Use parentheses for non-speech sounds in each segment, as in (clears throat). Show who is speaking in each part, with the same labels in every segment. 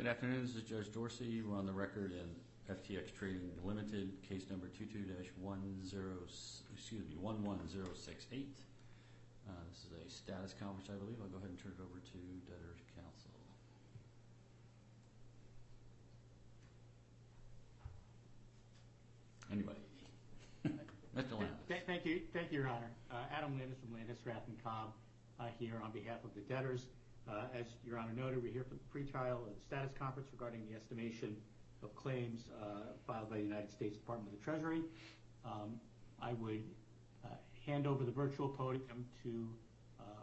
Speaker 1: Good afternoon. This is Judge Dorsey. We're on the record in FTX Trading Limited, case number 22-11068. Uh, this is a status conference, I believe. I'll go ahead and turn it over to Debtor's Counsel. Anybody? (laughs) Mr. Landis.
Speaker 2: Thank you, Thank you, Your Honor. Uh, Adam Landis from Landis, Rath & Cobb uh, here on behalf of the debtors. Uh, as Your Honor noted, we're here for the pre-trial status conference regarding the estimation of claims uh, filed by the United States Department of the Treasury. Um, I would uh, hand over the virtual podium to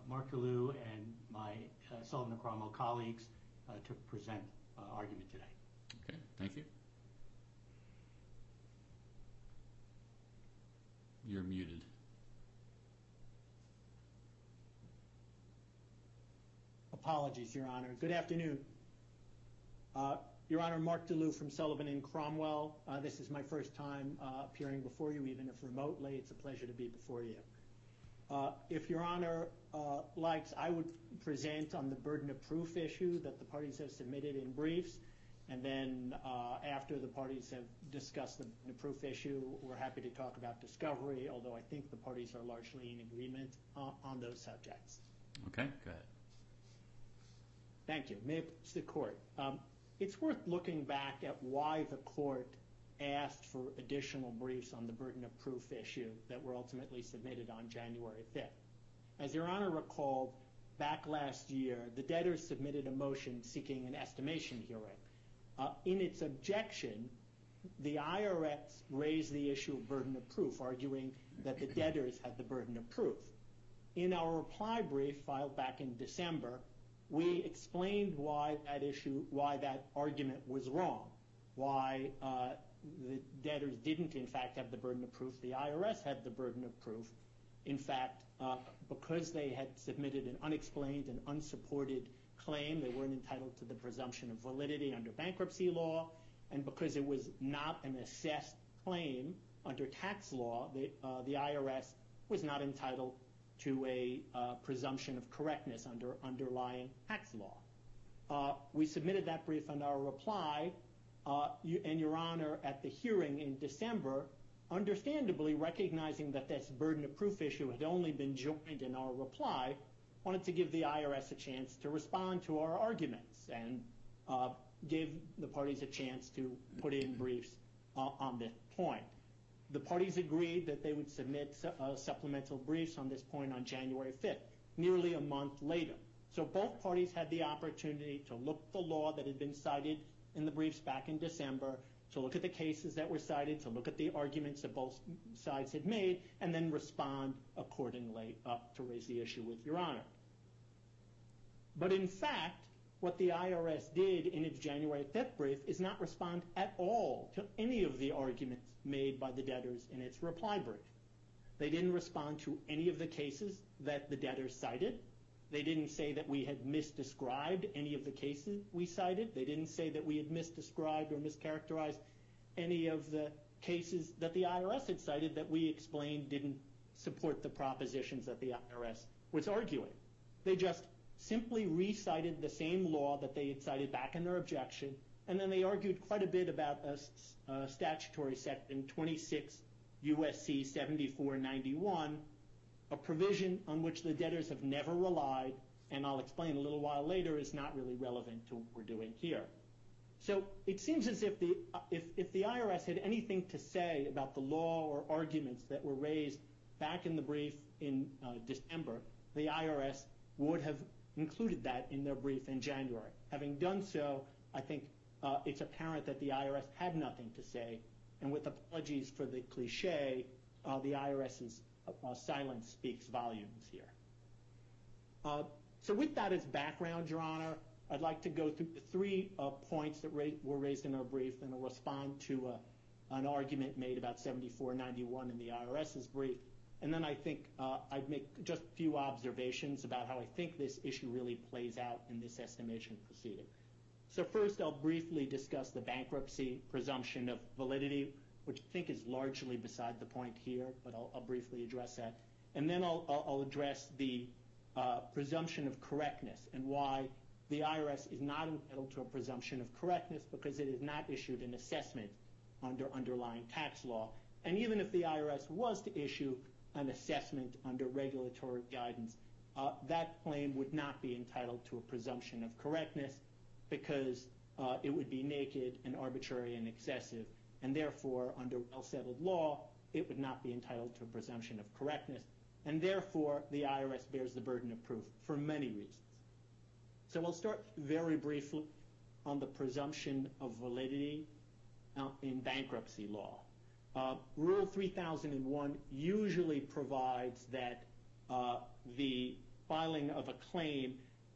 Speaker 2: Mark DeLue and my Sullivan & Cromwell colleagues to present argument today.
Speaker 1: Okay, thank you. You're muted.
Speaker 3: Apologies, Your Honor. Good afternoon. Uh, Your Honor, Mark DeLue from Sullivan & Cromwell. Uh, this is my first time uh, appearing before you, even if remotely. It's a pleasure to be before you. If Your Honor likes, I would present on the burden of proof issue that the parties have submitted in briefs. And then after the parties have discussed the proof issue, we're happy to talk about discovery, although I think the parties are largely in agreement on those subjects.
Speaker 1: Okay, go ahead.
Speaker 3: Thank you. May it please the Court. Um, it's worth looking back at why the Court asked for additional briefs on the burden of proof issue that were ultimately submitted on January 5th. As Your Honor recalled, back last year, the debtors submitted a motion seeking an estimation hearing. Uh, in its objection, the IRS raised the issue of burden of proof, arguing that the debtors had the burden of proof. In our reply brief filed back in December, we explained why that issue, why that argument was wrong, why uh, the debtors didn't, in fact, have the burden of proof. The IRS had the burden of proof. In fact, uh, because they had submitted an unexplained and unsupported claim, they weren't entitled to the presumption of validity under bankruptcy law. And because it was not an assessed claim under tax law, uh, the IRS was not entitled to a uh, presumption of correctness under underlying tax law. Uh, we submitted that brief in our reply, uh, and Your Honor, at the hearing in December, understandably recognizing that this burden of proof issue had only been joined in our reply, wanted to give the IRS a chance to respond to our arguments and give the parties a chance to put in briefs on this point. The parties agreed that they would submit uh, supplemental briefs on this point on January 5th, nearly a month later. So both parties had the opportunity to look at the law that had been cited in the briefs back in December, to look at the cases that were cited, to look at the arguments that both sides had made, and then respond accordingly uh, to raise the issue with Your Honor. But in fact, what the IRS did in its January 5th brief is not respond at all to any of the arguments made by the debtors in its reply brief. They didn't respond to any of the cases that the debtors cited. They didn't say that we had misdescribed any of the cases we cited. They didn't say that we had misdescribed or mischaracterized any of the cases that the IRS had cited that we explained didn't support the propositions that the IRS was arguing. They just simply recited the same law that they had cited back in their objection, and then they argued quite a bit about a statutory section 26 U.S.C. 7491, a provision on which the debtors have never relied, and I'll explain a little while later, is not really relevant to what we're doing here. So it seems as if the IRS had anything to say about the law or arguments that were raised back in the brief in uh, December, the IRS would have included that in their brief in January. Having done so, I think uh, it's apparent that the IRS had nothing to say, and with apologies for the cliche, uh, the IRS's uh, silence speaks volumes here. So with that as background, Your Honor, I'd like to go through the three points that were raised in our brief and respond to an argument made about 7491 in the IRS's brief, and then I think uh, I'd make just a few observations about how I think this issue really plays out in this estimation proceeding. So first, I'll briefly discuss the bankruptcy presumption of validity, which I think is largely beside the point here, but I'll briefly address that. And then I'll address the uh, presumption of correctness and why the IRS is not entitled to a presumption of correctness because it has not issued an assessment under underlying tax law. And even if the IRS was to issue an assessment under regulatory guidance, uh, that claim would not be entitled to a presumption of correctness because uh, it would be naked and arbitrary and excessive. And therefore, under well-settled law, it would not be entitled to a presumption of correctness. And therefore, the IRS bears the burden of proof for many reasons. So we'll start very briefly on the presumption of validity uh, in bankruptcy law. Uh, Rule 3001 usually provides that uh, the filing of a claim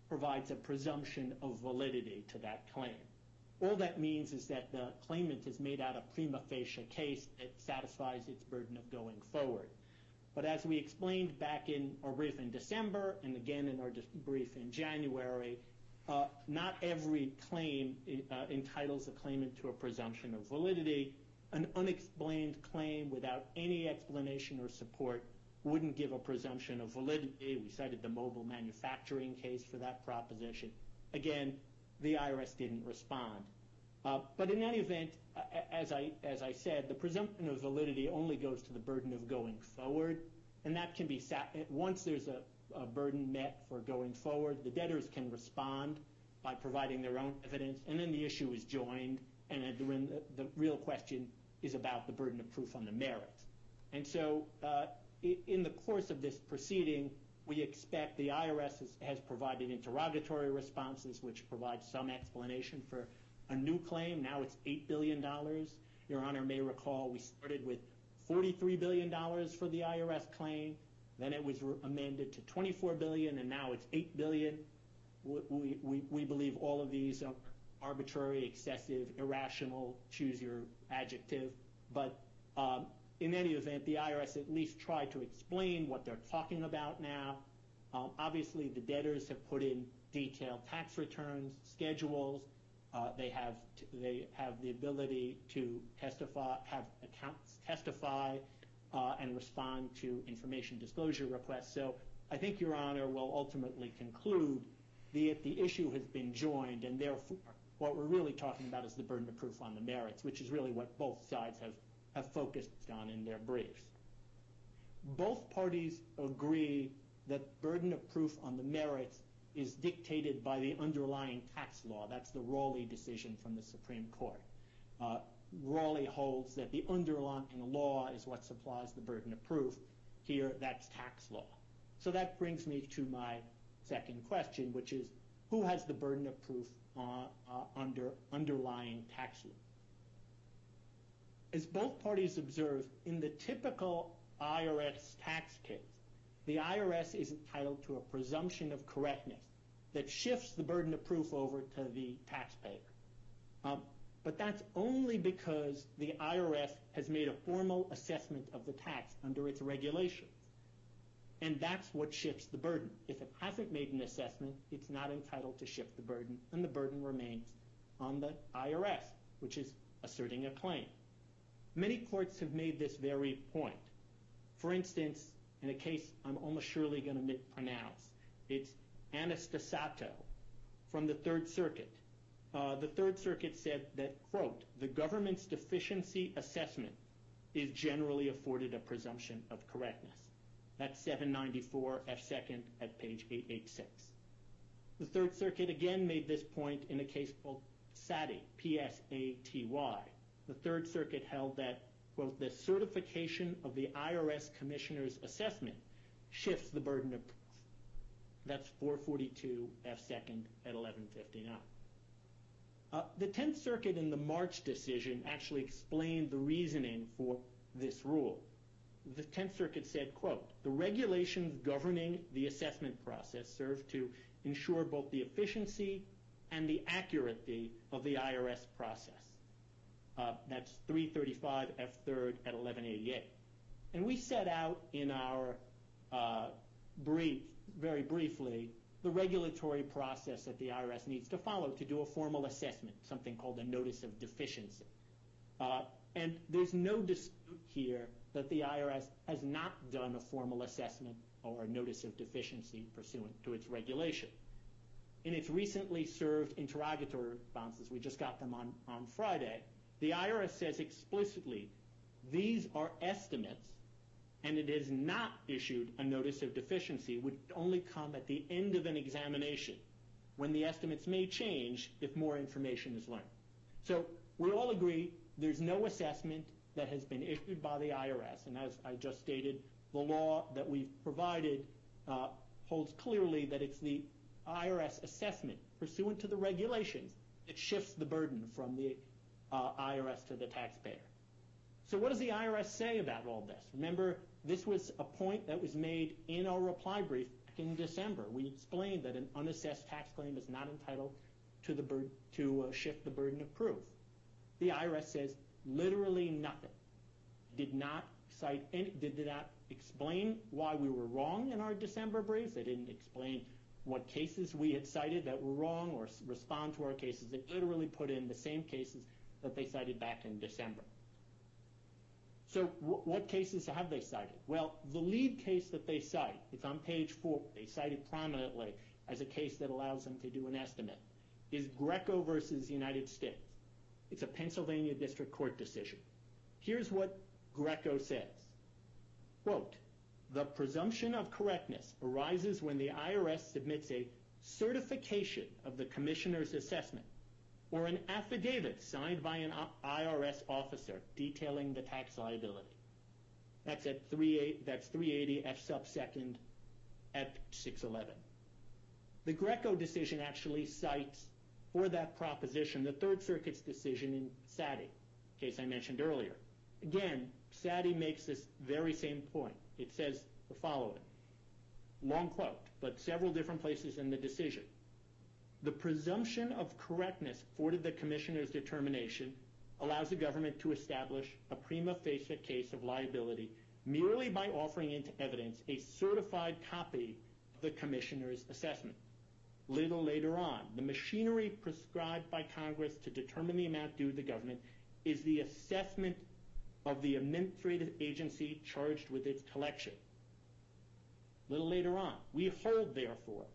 Speaker 3: provides a presumption of validity to that claim. All that means is that the claimant has made out a prima facie case that satisfies its burden of going forward. But as we explained back in our brief in December and again in our brief in January, uh, not every claim entitles a claimant to a presumption of validity. An unexplained claim without any explanation or support wouldn't give a presumption of validity. We cited the mobile manufacturing case for that proposition. Again, the IRS didn't respond. Uh, but in any event, as I said, the presumption of validity only goes to the burden of going forward. And that can be once there's a burden met for going forward, the debtors can respond by providing their own evidence. And then the issue is joined. And the real question is about the burden of proof on the merits. And so uh, in the course of this proceeding, we expect the IRS has provided interrogatory responses, which provide some explanation for a new claim. Now it's $8 billion. Your Honor may recall we started with $43 billion for the IRS claim. Then it was amended to 24 billion. And now it's $8 billion. We believe all of these are arbitrary, excessive, irrational, choose your adjective. But um, in any event, the IRS at least tried to explain what they're talking about now. Um, obviously, the debtors have put in detailed tax returns, schedules. Uh, they have the ability to testify, have accounts testify uh, and respond to information disclosure requests. So I think Your Honor will ultimately conclude that the issue has been joined. And therefore, what we're really talking about is the burden of proof on the merits, which is really what both sides have focused on in their briefs. Both parties agree that burden of proof on the merits is dictated by the underlying tax law. That's the Raleigh decision from the Supreme Court. Uh, Raleigh holds that the underlying law is what supplies the burden of proof. Here, that's tax law. So that brings me to my second question, which is, who has the burden of proof Uh, uh, under underlying tax law? As both parties observe, in the typical IRS tax case, the IRS is entitled to a presumption of correctness that shifts the burden of proof over to the taxpayer. Um, but that's only because the IRS has made a formal assessment of the tax under its regulations. And that's what shifts the burden. If it hasn't made an assessment, it's not entitled to shift the burden. And the burden remains on the IRS, which is asserting a claim. Many courts have made this very point. For instance, in a case I'm almost surely going to mispronounce, it's Anastasato from the Third Circuit. Uh, the Third Circuit said that, quote, the government's deficiency assessment is generally afforded a presumption of correctness. That's 794 F. 2nd at page 886. The Third Circuit again made this point in a case called Psaty, P-S-A-T-Y. The Third Circuit held that, quote, the certification of the IRS commissioner's assessment shifts the burden of proof. That's 442 F. 2nd at 1159. Uh, the Tenth Circuit in the March decision actually explained the reasoning for this rule. The Tenth Circuit said, quote, the regulations governing the assessment process serve to ensure both the efficiency and the accuracy of the IRS process. Uh, that's 335 F. 3rd at 1188. And we set out in our uh, brief, very briefly, the regulatory process that the IRS needs to follow to do a formal assessment, something called a notice of deficiency. Uh, and there's no dispute here that the IRS has not done a formal assessment or a notice of deficiency pursuant to its regulation. in its recently served interrogatory responses, we just got them on, on Friday, the IRS says explicitly these are estimates and it has not issued a notice of deficiency, which only come at the end of an examination when the estimates may change if more information is learned. So we all agree there's no assessment that has been issued by the IRS, and as I just stated, the law that we've provided uh, holds clearly that it's the IRS assessment pursuant to the regulations that shifts the burden from the uh, IRS to the taxpayer. So what does the IRS say about all this? Remember, this was a point that was made in our reply brief in December. We explained that an unassessed tax claim is not entitled to the bur- to uh, shift the burden of proof. The IRS says literally nothing. Did not cite any, did not explain why we were wrong in our December briefs. They didn't explain what cases we had cited that were wrong or respond to our cases. They literally put in the same cases that they cited back in December. So what cases have they cited? Well, the lead case that they cite, it's on page four, they cite it prominently as a case that allows them to do an estimate, is Greco versus United States. It's a Pennsylvania District Court decision. Here's what Greco says. Quote, the presumption of correctness arises when the IRS submits a certification of the commissioner's assessment or an affidavit signed by an IRS officer detailing the tax liability. That's at 380 F sub second at 611. The Greco decision actually cites for that proposition the Third Circuit's decision in Psaty, case I mentioned earlier. Again, Psaty makes this very same point. It says the following. Long quote, but several different places in the decision. The presumption of correctness afforded the commissioner's determination allows the government to establish a prima facie case of liability merely by offering into evidence a certified copy of the commissioner's assessment. Little later on, the machinery prescribed by Congress to determine the amount due to the government is the assessment of the administrative agency charged with its collection. Little later on, we hold, therefore,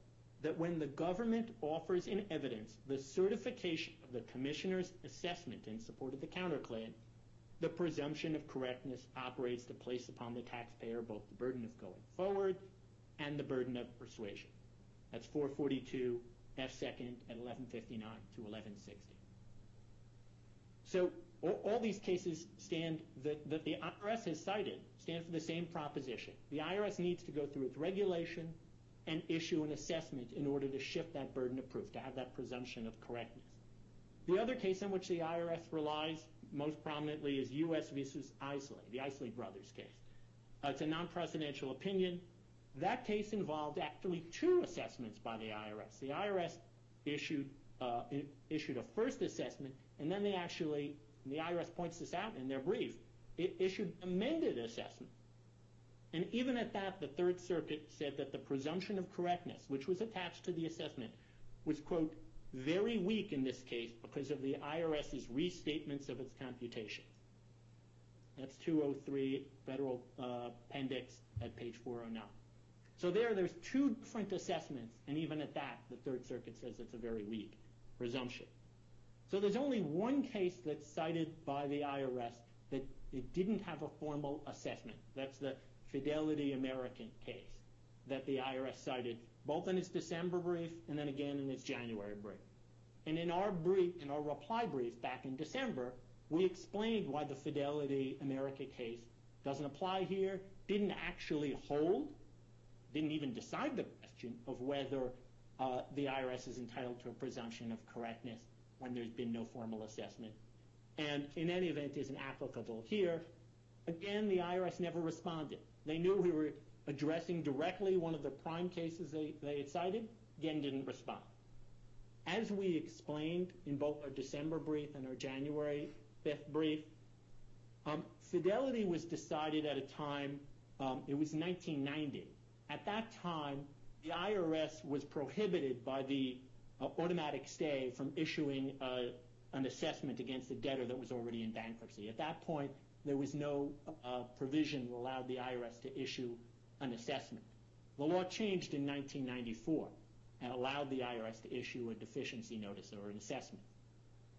Speaker 3: that when the government offers in evidence the certification of the commissioner's assessment in support of the counterclaim, the presumption of correctness operates to place upon the taxpayer both the burden of going forward and the burden of persuasion. That's 442 F second at 1159 to 1160. So all these cases stand that the IRS has cited stand for the same proposition. The IRS needs to go through its regulation and issue an assessment in order to shift that burden of proof, to have that presumption of correctness. The other case in which the IRS relies most prominently is U.S. versus Isley, the Isley brothers case. Uh, it's a non-precedential opinion. That case involved actually two assessments by the IRS. The IRS issued uh, issued a first assessment, and then they actually, and the IRS points this out in their brief, it issued amended assessment. And even at that, the Third Circuit said that the presumption of correctness, which was attached to the assessment, was, quote, very weak in this case because of the IRS's restatements of its computation. That's 203 Federal uh, Appendix at page 409. So there, there's two different assessments, and even at that, the Third Circuit says it's a very weak presumption. So there's only one case that's cited by the IRS that it didn't have a formal assessment. That's the Fidelity American case that the IRS cited both in its December brief and then again in its January brief. And in our brief, in our reply brief back in December, we explained why the Fidelity America case doesn't apply here, didn't actually hold, didn't even decide the question of whether uh, the IRS is entitled to a presumption of correctness when there's been no formal assessment. And in any event, isn't applicable here. Again, the IRS never responded. They knew we were addressing directly one of the prime cases they had cited. Again, didn't respond. As we explained in both our December brief and our January 5th brief, um, Fidelity was decided at a time, um, it was 1990. At that time, the IRS was prohibited by the uh, automatic stay from issuing uh, an assessment against a debtor that was already in bankruptcy. At that point, there was no uh, provision that allowed the IRS to issue an assessment. The law changed in 1994. and allowed the IRS to issue a deficiency notice or an assessment.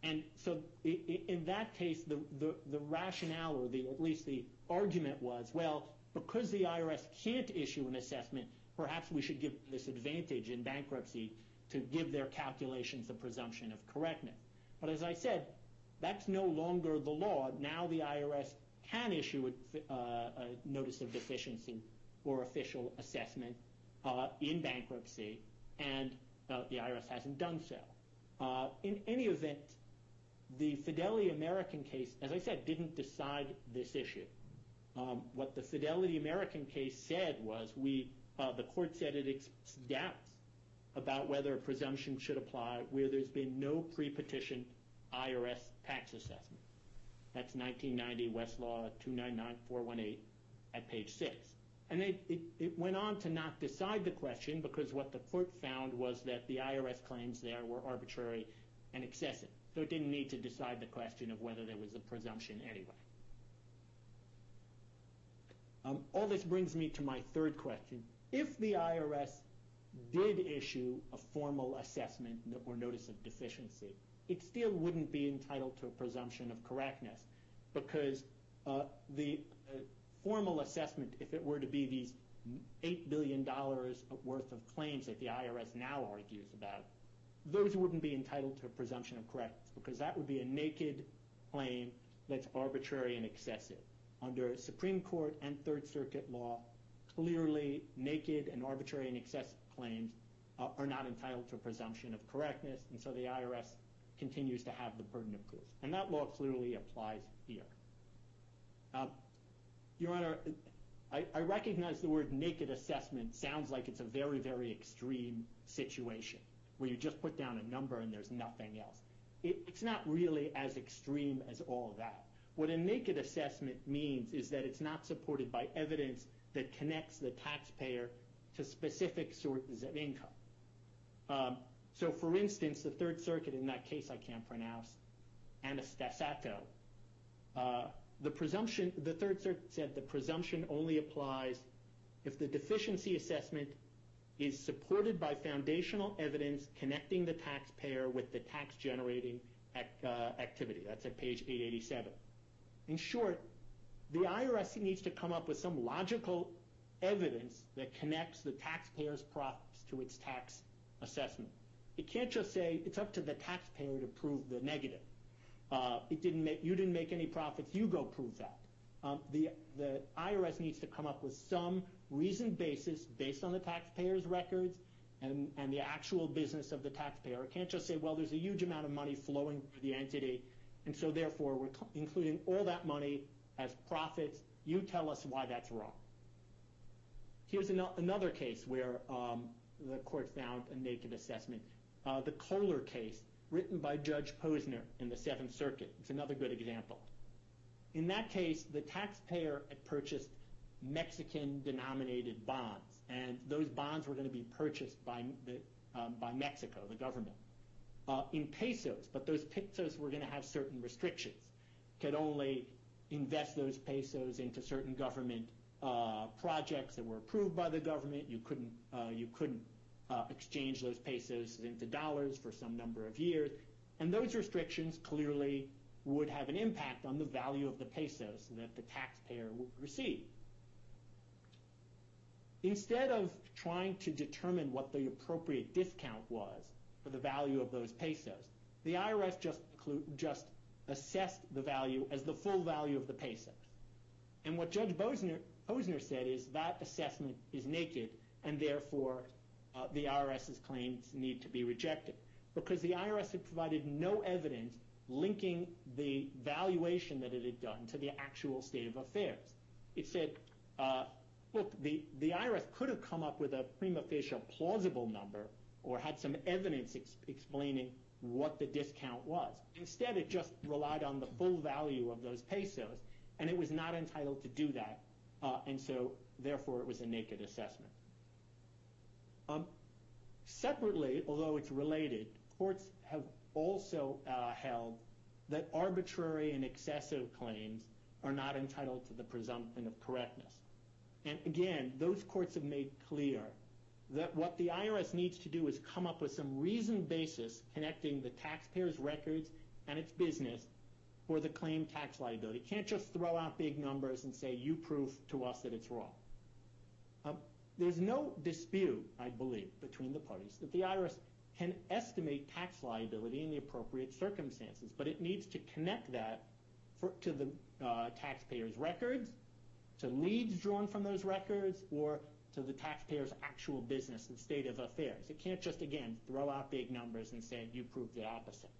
Speaker 3: And so in that case, the rationale or at least the argument was, well, because the IRS can't issue an assessment, perhaps we should give this advantage in bankruptcy to give their calculations a presumption of correctness. But as I said, that's no longer the law. Now the IRS can issue uh, a notice of deficiency or official assessment uh, in bankruptcy, and uh, the IRS hasn't done so. In any event, the Fidelity American case, as I said, didn't decide this issue. Um, what the Fidelity American case said was uh, the court said it doubts about whether a presumption should apply where there's been no pre-petition IRS tax assessment. That's 1990 Westlaw 299418 at page 6. And it went on to not decide the question because what the court found was that the IRS claims there were arbitrary and excessive. So it didn't need to decide the question of whether there was a presumption anyway. Um, all this brings me to my third question. If the IRS did issue a formal assessment or notice of deficiency, it still wouldn't be entitled to a presumption of correctness because uh, the uh, formal assessment, if it were to be these $8 billion worth of claims that the IRS now argues about, those wouldn't be entitled to a presumption of correctness because that would be a naked claim that's arbitrary and excessive. Under Supreme Court and Third Circuit law, clearly naked and arbitrary and excessive claims are not entitled to a presumption of correctness, and so the IRS continues to have the burden of proof. And that law clearly applies here. Um, Your Honor, I recognize the word naked assessment sounds like it's a very, very extreme situation where you just put down a number and there's nothing else. It's not really as extreme as all that. What a naked assessment means is that it's not supported by evidence that connects the taxpayer to specific sources of income. Um, so, for instance, the Third Circuit in that case I can't pronounce, Anastasato, uh, the Third Circuit said the presumption only applies if the deficiency assessment is supported by foundational evidence connecting the taxpayer with the tax-generating uh, activity. That's at page 887. In short, the IRS needs to come up with some logical evidence that connects the taxpayer's profits to its tax assessment. It can't just say it's up to the taxpayer to prove the negative. Uh, you didn't make any profits, you go prove that. Um, the IRS needs to come up with some reasoned basis based on the taxpayer's records and the actual business of the taxpayer. It can't just say, well, there's a huge amount of money flowing through the entity, and so therefore we're including all that money as profits. You tell us why that's wrong. Here's another case where um, the court found a naked assessment. Uh, the Kohler case, written by Judge Posner in the Seventh Circuit. It's another good example. In that case, the taxpayer had purchased Mexican-denominated bonds, and those bonds were going to be purchased um, by Mexico, the government, Uh, in pesos, but those pesos were going to have certain restrictions. You could only invest those pesos into certain government uh, projects that were approved by the government. You couldn't uh, exchange those pesos into dollars for some number of years, and those restrictions clearly would have an impact on the value of the pesos that the taxpayer would receive. Instead of trying to determine what the appropriate discount was for the value of those pesos, the IRS just assessed the value as the full value of the pesos. And what Judge Posner said is that assessment is naked, and therefore uh, the IRS's claims need to be rejected, because the IRS had provided no evidence linking the valuation that it had done to the actual state of affairs. It said, uh, look, the, the IRS could have come up with a prima facie plausible number or had some evidence explaining what the discount was. Instead, it just relied on the full value of those pesos, and it was not entitled to do that, uh, and so therefore it was a naked assessment. Um, separately, although it's related, courts have also uh, held that arbitrary and excessive claims are not entitled to the presumption of correctness. And again, those courts have made clear that what the IRS needs to do is come up with some reasoned basis connecting the taxpayer's records and its business for the claim tax liability. It can't just throw out big numbers and say, you prove to us that it's wrong. Um, there's no dispute, I believe, between the parties that the IRS can estimate tax liability in the appropriate circumstances, but it needs to connect that to the uh, taxpayer's records, to leads drawn from those records, or to the taxpayer's actual business and state of affairs. It can't just, again, throw out big numbers and say, you prove the opposite.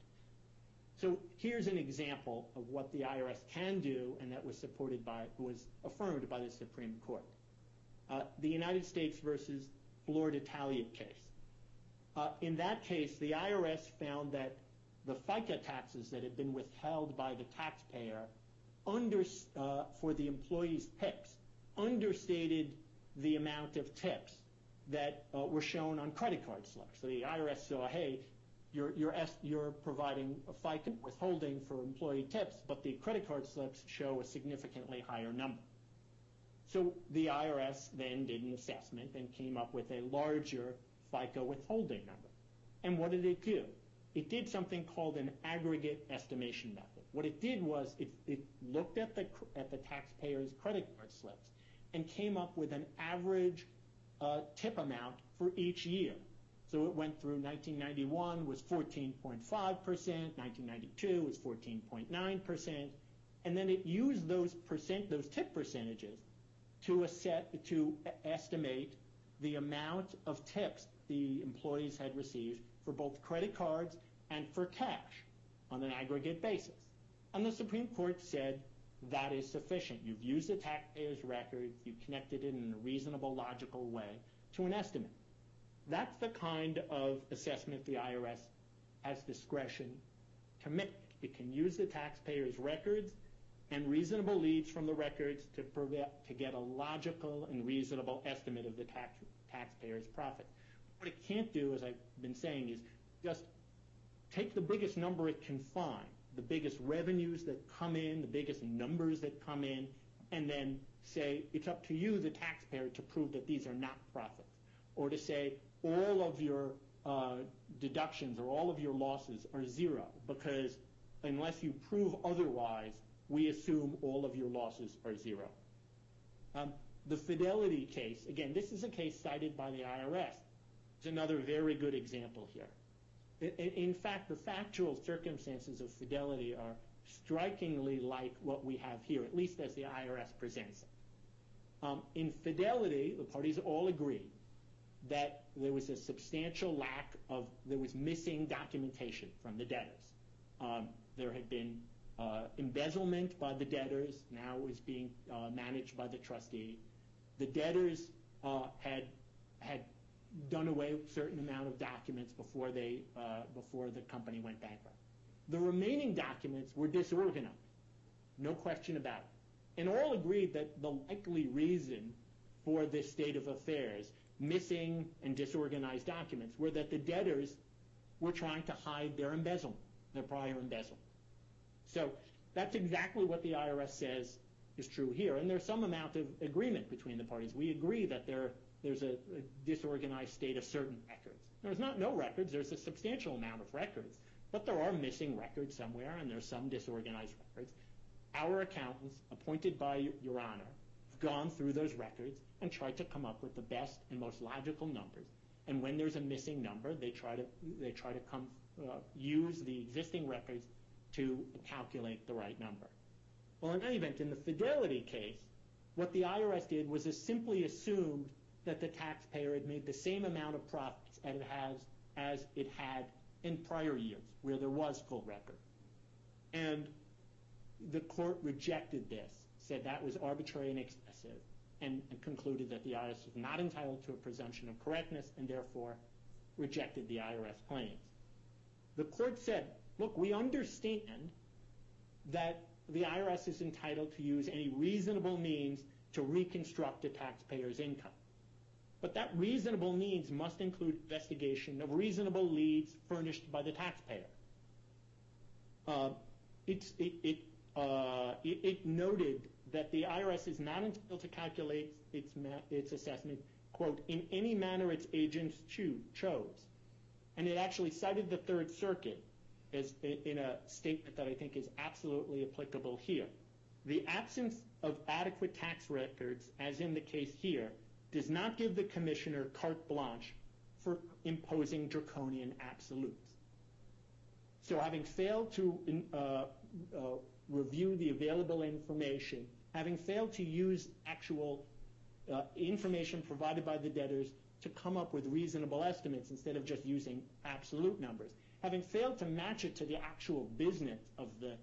Speaker 3: So here's an example of what the IRS can do and that was supported by, was affirmed by the Supreme Court. Uh, the United States versus Fior D'Italia case. Uh, in that case, the IRS found that the FICA taxes that had been withheld by the taxpayer uh, for the employee's tips understated the amount of tips that uh, were shown on credit card slips. So the IRS saw, hey, you're providing a FICA withholding for employee tips, but the credit card slips show a significantly higher number. So the IRS then did an assessment and came up with a larger FICA withholding number. And what did it do? It did something called an aggregate estimation method. What it did was it looked at the taxpayer's credit card slips and came up with an average uh, tip amount for each year. So it went through 1991 was 14.5%, 1992 was 14.9%, and then it used those percent, those tip percentages to estimate the amount of tips the employees had received for both credit cards and for cash on an aggregate basis. And the Supreme Court said that is sufficient. You've used the taxpayer's record, you've connected it in a reasonable, logical way to an estimate. That's the kind of assessment the IRS has discretion to make. It can use the taxpayer's records and reasonable leads from the records to get a logical and reasonable estimate of the taxpayer's profit. What it can't do, as I've been saying, is just take the biggest number it can find, the biggest revenues that come in, the biggest numbers that come in, and then say it's up to you, the taxpayer, to prove that these are not profits. Or to say all of your uh, deductions or all of your losses are zero because unless you prove otherwise, we assume all of your losses are zero. Um, the Fidelity case, again, this is a case cited by the IRS. It's another very good example here. In fact, the factual circumstances of Fidelity are strikingly like what we have here, at least as the IRS presents it. Um, in Fidelity, the parties all agreed that there was a substantial lack of, there was missing documentation from the debtors. Um, there had been uh, embezzlement by the debtors, now it was being uh, managed by the trustee. The debtors uh, had had done away with a certain amount of documents before they uh, before the company went bankrupt. The remaining documents were disorganized, no question about it. And all agreed that the likely reason for this state of affairs, missing and disorganized documents, were that the debtors were trying to hide their embezzlement, their prior embezzlement. So that's exactly what the IRS says is true here. And there's some amount of agreement between the parties. We agree that there's a disorganized state of certain records. There's not no records, there's a substantial amount of records. But there are missing records somewhere and there's some disorganized records. Our accountants, appointed by Your Honor, have gone through those records and tried to come up with the best and most logical numbers. And when there's a missing number, they try to they try to come uh, use the existing records to calculate the right number. Well, in any event, in the Fidelity case, what the IRS did was simply assumed that the taxpayer had made the same amount of profits as it had in prior years, where there was full record. And the court rejected this, said that was arbitrary and excessive, and concluded that the IRS was not entitled to a presumption of correctness and therefore rejected the IRS claims. The court said, look, we understand that the IRS is entitled to use any reasonable means to reconstruct a taxpayer's income. But that reasonable needs must include investigation of reasonable leads furnished by the taxpayer. Uh, uh, it noted that the IRS is not entitled to calculate its assessment quote, in any manner its agents chose. And it actually cited the Third Circuit in a statement that I think is absolutely applicable here. The absence of adequate tax records, as in the case here, does not give the commissioner carte blanche for imposing draconian absolutes. So having failed to uh, uh, review the available information, having failed to use actual uh, information provided by the debtors to come up with reasonable estimates instead of just using absolute numbers, having failed to match it to the actual business of the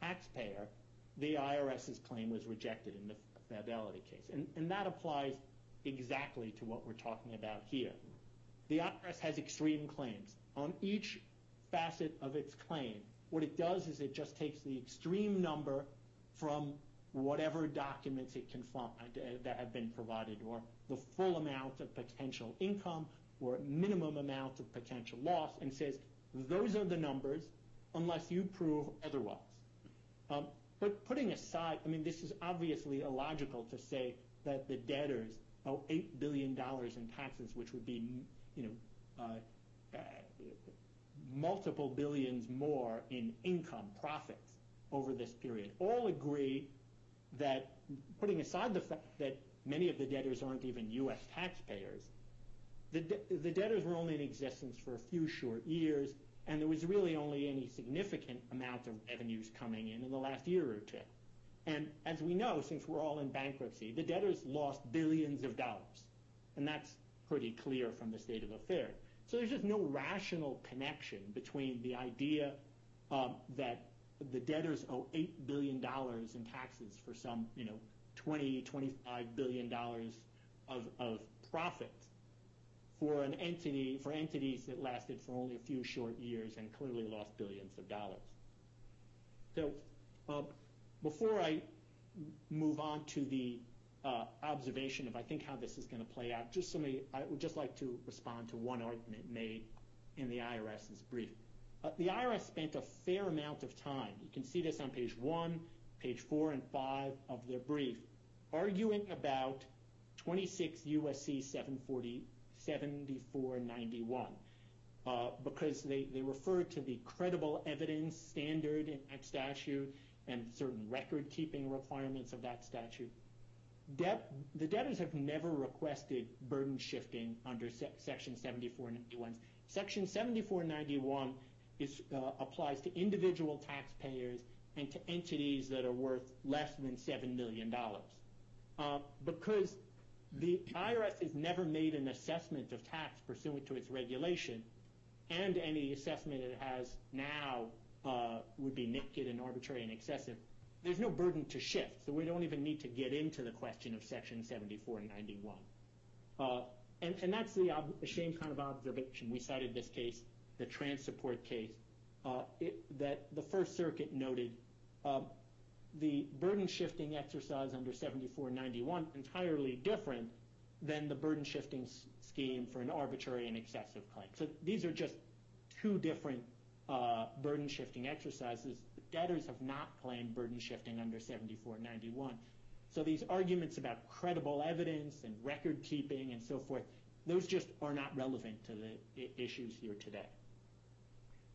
Speaker 3: taxpayer, the IRS's claim was rejected in the Fidelity case. And that applies exactly to what we're talking about here. The IRS has extreme claims. On each facet of its claim, what it does is it just takes the extreme number from whatever documents it can find uh, that have been provided, or the full amount of potential income, or minimum amount of potential loss, and says, those are the numbers unless you prove otherwise. Um, but putting aside, I mean, this is obviously illogical to say that the debtors owe $8 billion in taxes, which would be you know, uh, multiple billions more in income profits over this period. All agree that, putting aside the fact that many of the debtors aren't even U.S. taxpayers, the the debtors were only in existence for a few short years, and there was really only any significant amount of revenues coming in in the last year or two. And as we know, since we're all in bankruptcy, the debtors lost billions of dollars. And that's pretty clear from the state of affairs. So there's just no rational connection between the idea um, that the debtors owe $8 billion in taxes for some you know, $20, $25 billion of profits for entities that lasted for only a few short years and clearly lost billions of dollars. So um, before I move on to the uh, observation of, I think, how this is going to play out, just I would just like to respond to one argument made in the IRS's brief. Uh, the IRS spent a fair amount of time, you can see this on page 1, page 4, and 5 of their brief, arguing about 26 U.S.C. 7491 uh, because they referred to the credible evidence standard in that statute and certain record-keeping requirements of that statute. The debtors have never requested burden shifting under Section 7491. Section 7491 uh, applies to individual taxpayers and to entities that are worth less than $7 million. Uh, because the IRS has never made an assessment of tax pursuant to its regulation, and any assessment it has now Uh, would be naked and arbitrary and excessive, there's no burden to shift. So we don't even need to get into the question of Section 7491. Uh, and that's the same kind of observation. We cited this case, the Transupport case, uh, that the First Circuit noted um, the burden shifting exercise under 7491 entirely different than the burden shifting scheme for an arbitrary and excessive claim. So these are just two different burden shifting exercises. Debtors have not claimed burden shifting under 7491. So these arguments about credible evidence and record-keeping and so forth, those just are not relevant to the issues here today.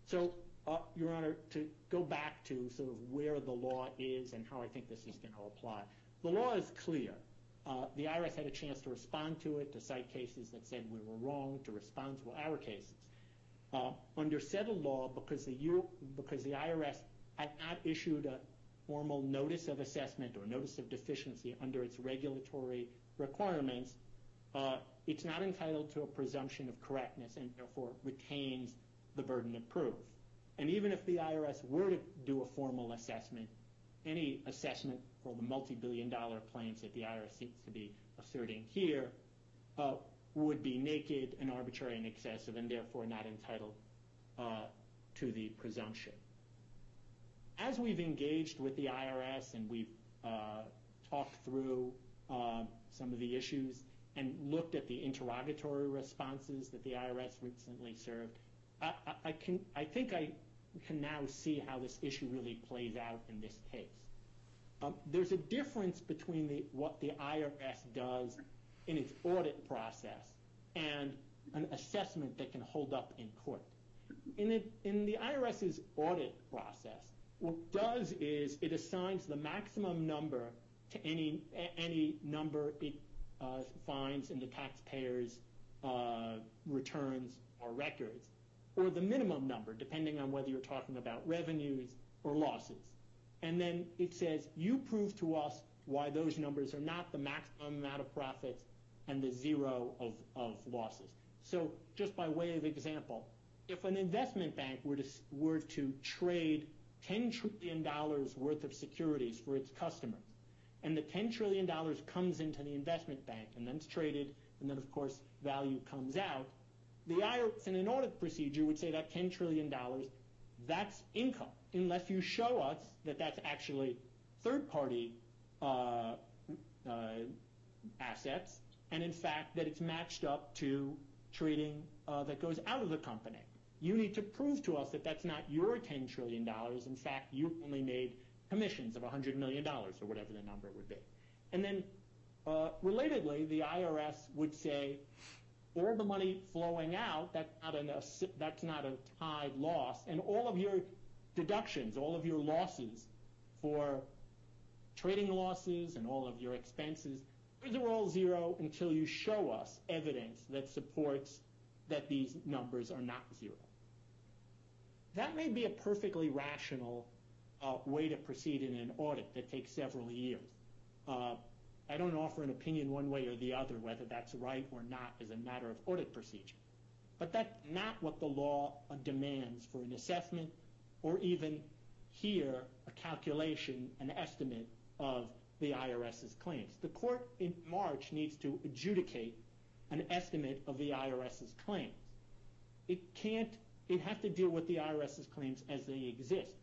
Speaker 3: So, uh, Your Honor, to go back to sort of where the law is and how I think this is going to apply, the law is clear. Uh, the IRS had a chance to respond to it, to cite cases that said we were wrong, to respond to our cases. Uh, under settled law, because the IRS had not issued a formal notice of assessment or notice of deficiency under its regulatory requirements, uh, it's not entitled to a presumption of correctness and therefore retains the burden of proof. And even if the IRS were to do a formal assessment, any assessment for the multi-billion dollar claims that the IRS seems to be asserting here uh, would be naked and arbitrary and excessive and therefore not entitled uh, to the presumption. As we've engaged with the IRS and we've uh, talked through uh, some of the issues and looked at the interrogatory responses that the IRS recently served, I think I can now see how this issue really plays out in this case. Um, there's a difference between what the IRS does in its audit process and an assessment that can hold up in court. In the IRS's audit process, what it does is it assigns the maximum number to any number it uh, finds in the taxpayer's uh, returns or records, or the minimum number, depending on whether you're talking about revenues or losses. And then it says, you prove to us why those numbers are not the maximum amount of profits and the zero of of losses. So just by way of example, if an investment bank were to were to trade $10 trillion worth of securities for its customers, and the $10 trillion comes into the investment bank and then it's traded, and then, of course, value comes out, the IRS in an audit procedure would say that $10 trillion, that's income, unless you show us that that's actually third-party uh, uh, assets, and in fact that it's matched up to trading uh, that goes out of the company. You need to prove to us that that's not your $10 trillion. In fact, you only made commissions of $100 million, or whatever the number would be. And then, uh, relatedly, the IRS would say, all the money flowing out, that's not a tied loss, and all of your deductions, all of your losses for trading losses and all of your expenses, those are all zero until you show us evidence that supports that these numbers are not zero. That may be a perfectly rational uh, way to proceed in an audit that takes several years. Uh, I don't offer an opinion one way or the other whether that's right or not as a matter of audit procedure. But that's not what the law demands for an assessment, or even here, a calculation, an estimate of the IRS's claims. The court in March needs to adjudicate an estimate of the IRS's claims. It can't, it has to deal with the IRS's claims as they exist.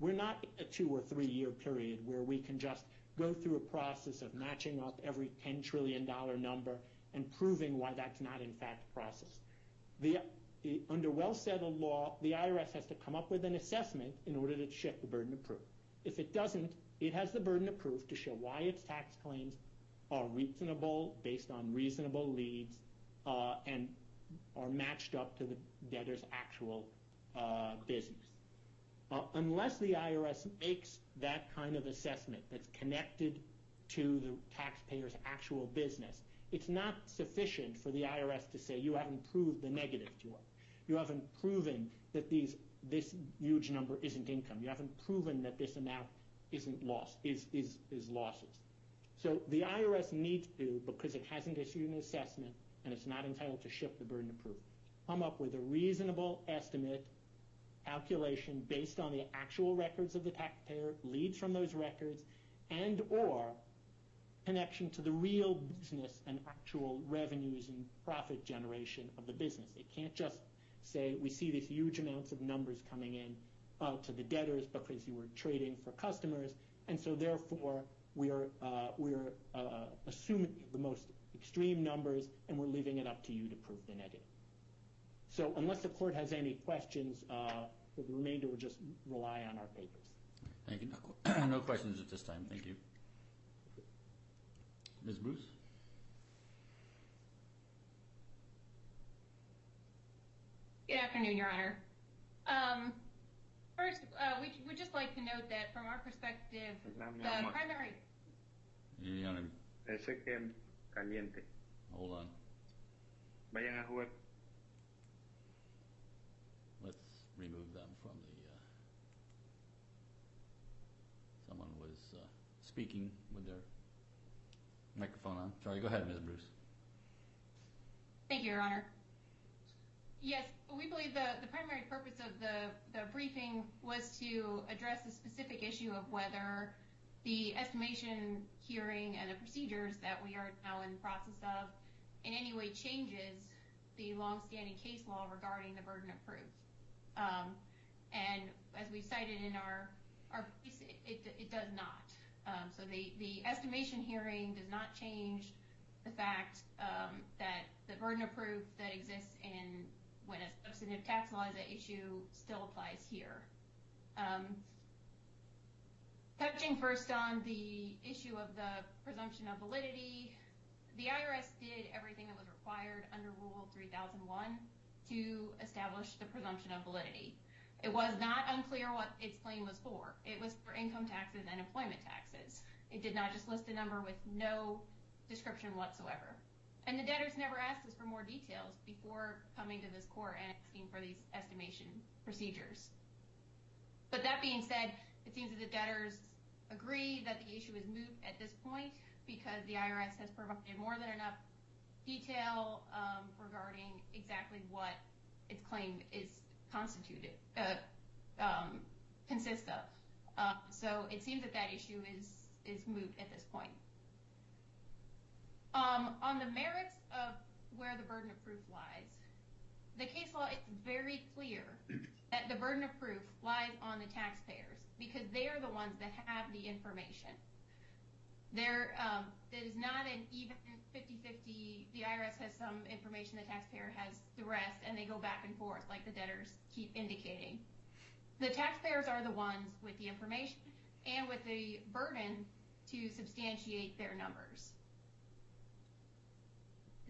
Speaker 3: We're not a two- or three-year period where we can just go through a process of matching up every $10 trillion number and proving why that's not, in fact, a process. Under well-settled law, the IRS has to come up with an assessment in order to shift the burden of proof. If it doesn't, it has the burden of proof to show why its tax claims are reasonable, based on reasonable leads, uh, and are matched up to the debtor's actual uh, business. Uh, unless the IRS makes that kind of assessment that's connected to the taxpayer's actual business, it's not sufficient for the IRS to say, you haven't proved the negative to us. You haven't proven that this huge number isn't income. You haven't proven that this amount is losses. So the IRS needs to, because it hasn't issued an assessment and it's not entitled to shift the burden of proof, come up with a reasonable estimate, calculation, based on the actual records of the taxpayer, leads from those records, and or connection to the real business and actual revenues and profit generation of the business. It can't just say, we see these huge amounts of numbers coming in Uh, to the debtors because you were trading for customers, and so therefore we are uh, we are uh, assuming the most extreme numbers and we're leaving it up to you to prove the negative. So unless the court has any questions, the remainder will just rely on our papers.
Speaker 1: Thank you. (clears throat) No questions at this time. Thank you. Ms. Bruce?
Speaker 4: Good afternoon, Your Honor. Um, First, uh, we'd just like to note that from our perspective, the primary...
Speaker 1: Hold on. Let's remove them from the... Uh, someone was uh, speaking with their microphone on. Sorry, go ahead, Ms. Bruce.
Speaker 4: Thank you, Your Honor. Yes, we believe the primary purpose of the briefing was to address the specific issue of whether the estimation hearing and the procedures that we are now in the process of in any way changes the longstanding case law regarding the burden of proof. Um, and as we cited in our piece, it does not. Um, so the estimation hearing does not change the fact um, that the burden of proof that exists when a substantive tax law is at issue still applies here. Um, touching first on the issue of the presumption of validity, the IRS did everything that was required under Rule 3001 to establish the presumption of validity. It was not unclear what its claim was for. It was for income taxes and employment taxes. It did not just list a number with no description whatsoever. And the debtors never asked us for more details before coming to this court and asking for these estimation procedures. But that being said, it seems that the debtors agree that the issue is moot at this point because the IRS has provided more than enough detail um, regarding exactly what its claim is constituted, uh, um, consists of. Uh, so it seems that that issue is moot at this point. Um, on the merits of where the burden of proof lies, the case law is very clear that the burden of proof lies on the taxpayers because they are the ones that have the information. There um, is not an even 50-50, the IRS has some information, the taxpayer has the rest, and they go back and forth like the debtors keep indicating. The taxpayers are the ones with the information and with the burden to substantiate their numbers.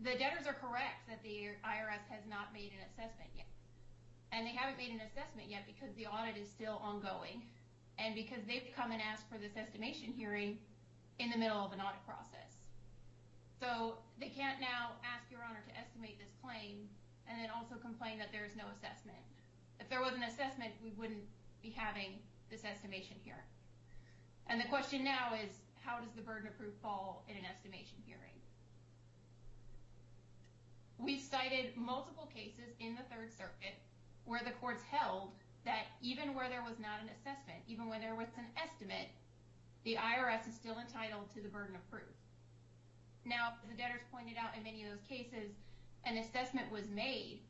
Speaker 4: The debtors are correct that the IRS has not made an assessment yet. And they haven't made an assessment yet because the audit is still ongoing and because they've come and asked for this estimation hearing in the middle of an audit process. So they can't now ask Your Honor to estimate this claim and then also complain that there is no assessment. If there was an assessment, we wouldn't be having this estimation hearing. And the question now is, how does the burden of proof fall in an estimation hearing? We've cited multiple cases in the Third Circuit where the courts held that even where there was not an assessment, even when there was an estimate, the IRS is still entitled to the burden of proof. Now, the debtors pointed out in many of those cases an assessment was made,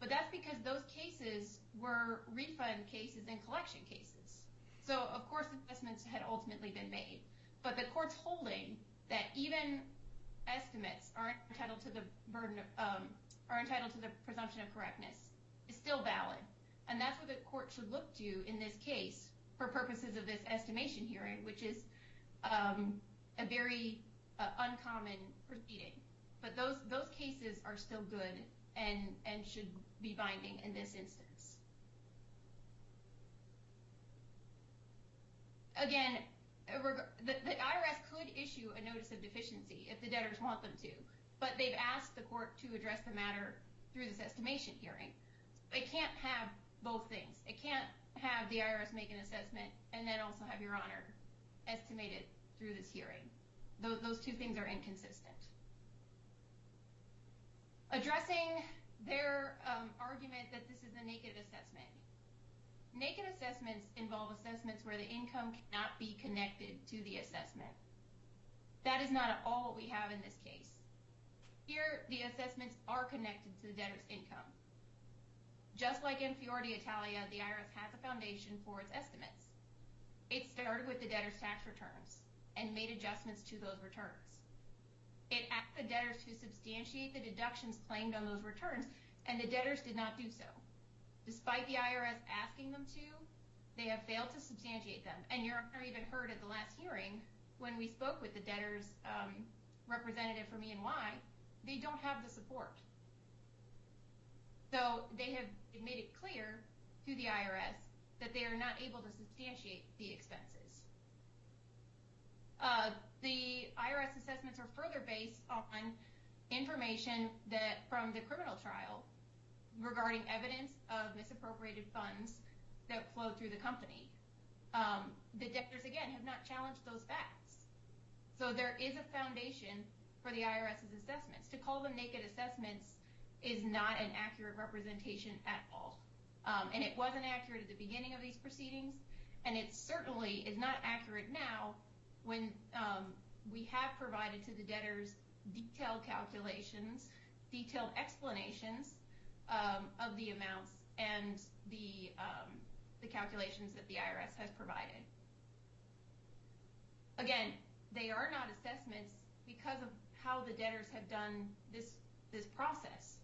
Speaker 4: but that's because those cases were refund cases and collection cases. So, of course, assessments had ultimately been made. But the court's holding that even estimates are entitled to the burden of, um, are entitled to the presumption of correctness is still valid. And that's what the court should look to in this case for purposes of this estimation hearing, which is um, a very uh, uncommon proceeding. But those cases are still good and should be binding in this instance. Again, the IRS could issue a notice of deficiency if the debtors want them to, but they've asked the court to address the matter through this estimation hearing. It can't have both things. It can't have the IRS make an assessment and then also have Your Honor estimate it through this hearing. Those two things are inconsistent. Addressing their um, argument that this is a naked assessment. Naked assessments involve assessments where the income cannot be connected to the assessment. That is not at all what we have in this case. Here, the assessments are connected to the debtor's income. Just like in Fior D'Italia, the IRS has a foundation for its estimates. It started with the debtor's tax returns and made adjustments to those returns. It asked the debtors to substantiate the deductions claimed on those returns, and the debtors did not do so. Despite the IRS asking them to, they have failed to substantiate them. And Your Honor even heard at the last hearing when we spoke with the debtor's um, representative from E&Y, they don't have the support. So they have made it clear to the IRS that they are not able to substantiate the expenses. Uh, the IRS assessments are further based on information that from the criminal trial regarding evidence of misappropriated funds that flowed through the company. Um, the debtors, again, have not challenged those facts. So there is a foundation for the IRS's assessments. To call them naked assessments is not an accurate representation at all. Um, and it wasn't accurate at the beginning of these proceedings, and it certainly is not accurate now when um, we have provided to the debtors detailed calculations, detailed explanations Um, of the amounts and the um, calculations that the IRS has provided. Again, they are not assessments because of how the debtors have done this process.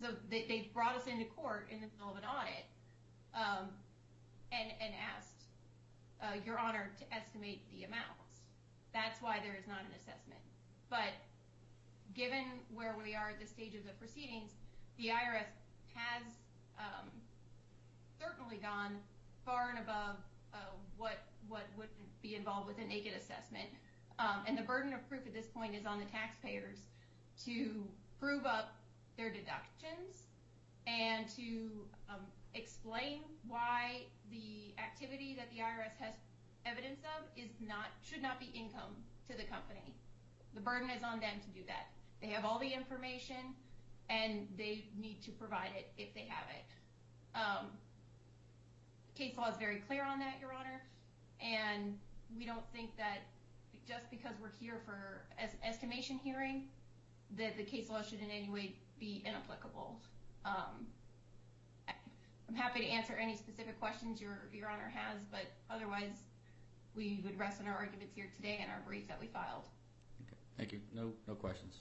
Speaker 4: So they brought us into court in the middle of an audit um, and asked uh, Your Honor to estimate the amounts. That's why there is not an assessment. But given where we are at this stage of the proceedings, the IRS has um, certainly gone far and above uh, what what would be involved with a naked assessment. Um, and the burden of proof at this point is on the taxpayers to prove up their deductions and to um, explain why the activity that the IRS has evidence of is not should not be income to the company. The burden is on them to do that. They have all the information, and they need to provide it if they have it. Um, case law is very clear on that, Your Honor, and we don't think that just because we're here for an estimation hearing that the case law should in any way be inapplicable. Um, I'm happy to answer any specific questions Your Honor has, but otherwise we would rest on our arguments here today and our brief that we filed.
Speaker 1: Thank you. No questions.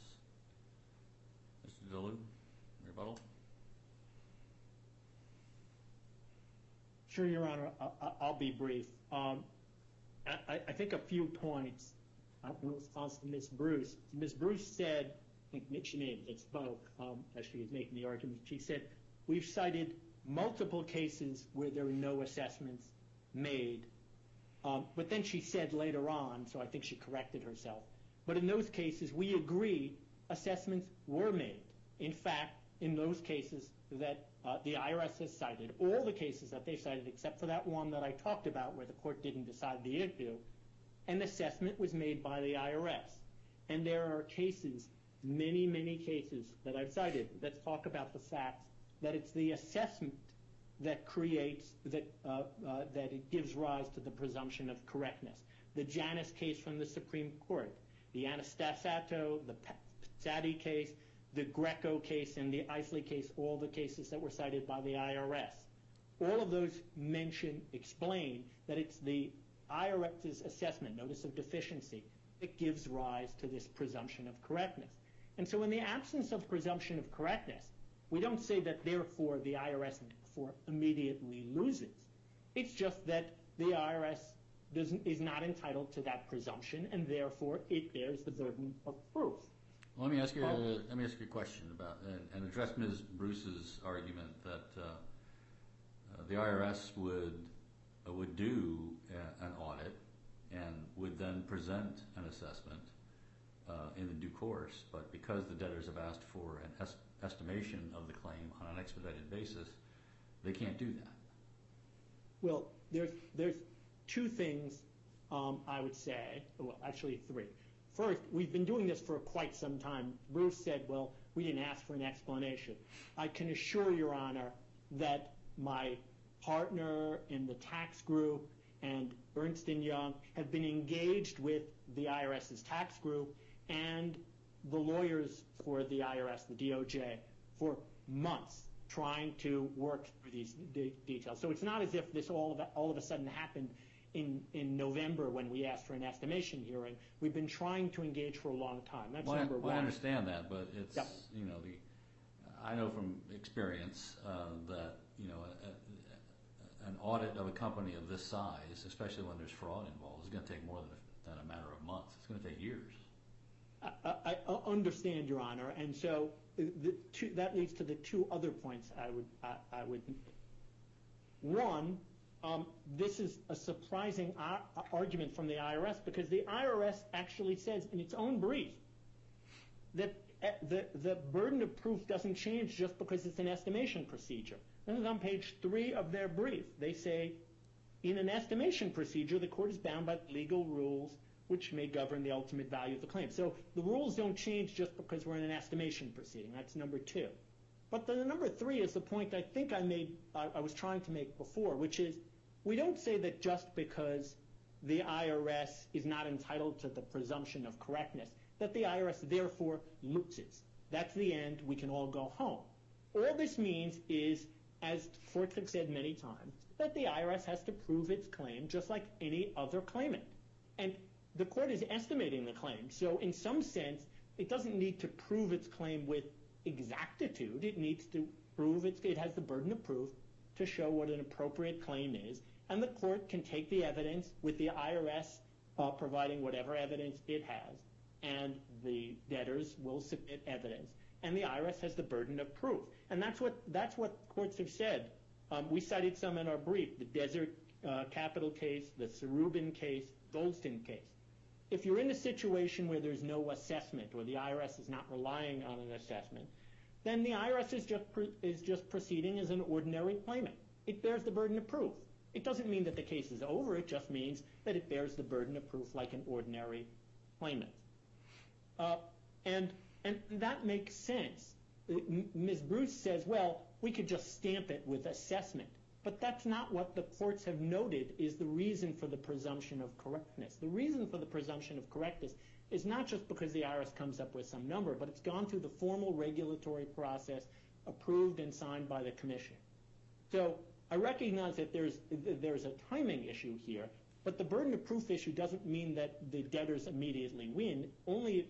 Speaker 1: Mr. Dillon, rebuttal?
Speaker 3: Sure, Your Honor. I'll be brief. Um, I think a few points uh, in response to Ms. Bruce. Ms. Bruce said, I think she may have spoke um, as she was making the argument. She said, we've cited multiple cases where there were no assessments made. Um, but then she said later on, so I think she corrected herself, but in those cases we agree assessments were made. In fact, in those cases that uh, the IRS has cited, all the cases that they've cited except for that one that I talked about where the court didn't decide the issue, an assessment was made by the IRS. And there are cases, many, many cases that I've cited that talk about the fact that it's the assessment that creates, that uh, uh, it gives rise to the presumption of correctness. The Janis case from the Supreme Court, the Anastasato, the Psaty case, the Greco case, and the Isley case, all the cases that were cited by the IRS. All of those mention, explain that it's the IRS's assessment, notice of deficiency, that gives rise to this presumption of correctness. And so in the absence of presumption of correctness, we don't say that therefore the IRS immediately loses. It's just that the IRS is not entitled to that presumption, and therefore it bears the burden of proof.
Speaker 1: Let me ask you a question about, and address Ms. Bruce's argument that uh, uh, the IRS would uh, would do an audit and would then present an assessment in the due course, but because the debtors have asked for an estimation of the claim on an expedited basis, they can't do that.
Speaker 3: Well, there's two things um, I would say, well, actually three. First, we've been doing this for quite some time. Bruce said, well, we didn't ask for an explanation. I can assure Your Honor that my partner in the tax group and Ernst & Young have been engaged with the IRS's tax group and the lawyers for the IRS, the DOJ, for months trying to work through these details. So it's not as if this all of a sudden happened in November when we asked for an estimation hearing. We've been trying to engage for a long time. That's number one.
Speaker 1: I understand that, but it's you know the I know from experience uh, that you know, an audit of a company of this size, especially when there's fraud involved, is going to take more than a matter of months. It's going to take years.
Speaker 3: I understand, Your Honor, and so uh, that leads to the two other points I would make. One, Um, this is a surprising argument from the IRS because the IRS actually says in its own brief that eh, the burden of proof doesn't change just because it's an estimation procedure. This is on page three of their brief. They say, in an estimation procedure, the court is bound by legal rules which may govern the ultimate value of the claim. So the rules don't change just because we're in an estimation proceeding. That's number two. But the number three is the point I think I made I was trying to make before, which is we don't say that just because the IRS is not entitled to the presumption of correctness that the IRS therefore loses. That's the end. We can all go home. All this means is, as courts have said many times, that the IRS has to prove its claim just like any other claimant. And the court is estimating the claim. So in some sense, it doesn't need to prove its claim with exactitude. It needs to prove it has the burden of proof to show what an appropriate claim is. And the court can take the evidence with the IRS uh, providing whatever evidence it has and the debtors will submit evidence, and the IRS has the burden of proof. And that's what courts have said. Um, we cited some in our brief, the Desert uh, Capital case, the Sarubin case, Goldston case. If you're in a situation where there's no assessment or the IRS is not relying on an assessment, then the IRS is just proceeding as an ordinary claimant. It bears the burden of proof. It doesn't mean that the case is over. It just means that it bears the burden of proof like an ordinary claimant. Uh, and that makes sense. Ms. Bruce says, well, we could just stamp it with assessment. But that's not what the courts have noted is the reason for the presumption of correctness. The reason for the presumption of correctness is not just because the IRS comes up with some number, but it's gone through the formal regulatory process approved and signed by the commission. So I recognize that there's a timing issue here, but the burden of proof issue doesn't mean that the debtors immediately win.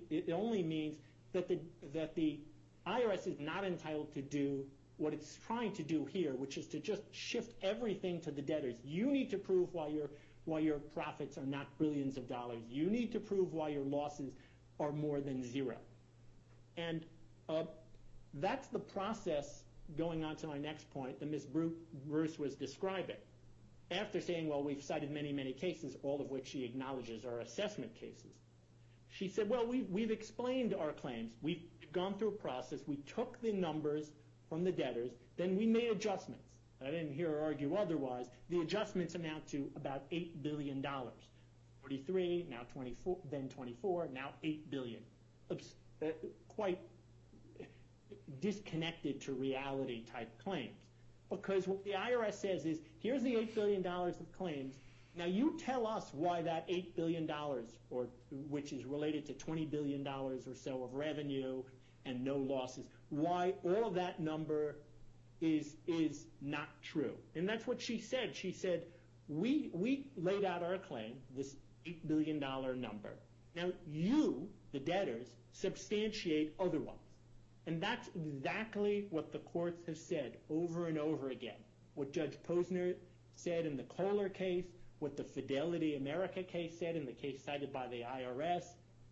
Speaker 3: It only means that the IRS is not entitled to do what it's trying to do here, which is to just shift everything to the debtors. You need to prove why your profits are not billions of dollars. You need to prove why your losses are more than zero. And uh, that's the process, going on to my next point, that Ms. Bruce was describing. After saying, well, we've cited many, many cases, all of which she acknowledges are assessment cases. She said, well, we've explained our claims. We've gone through a process. We took the numbers from the debtors. Then we made adjustments. I didn't hear her argue otherwise. The adjustments amount to about $8 billion. 43, then 24, now $8 billion. Uh, quite disconnected to reality type claims. Because what the IRS says is, here's the $8 billion of claims. Now you tell us why that $8 billion, which is related to $20 billion or so of revenue and no losses, why all of that number is not true. And that's what she said. She said, we laid out our claim, this $8 billion number. Now you, the debtors, substantiate otherwise. And that's exactly what the courts have said over and over again. What Judge Posner said in the Kohler case, what the Fidelity America case said in the case cited by the IRS,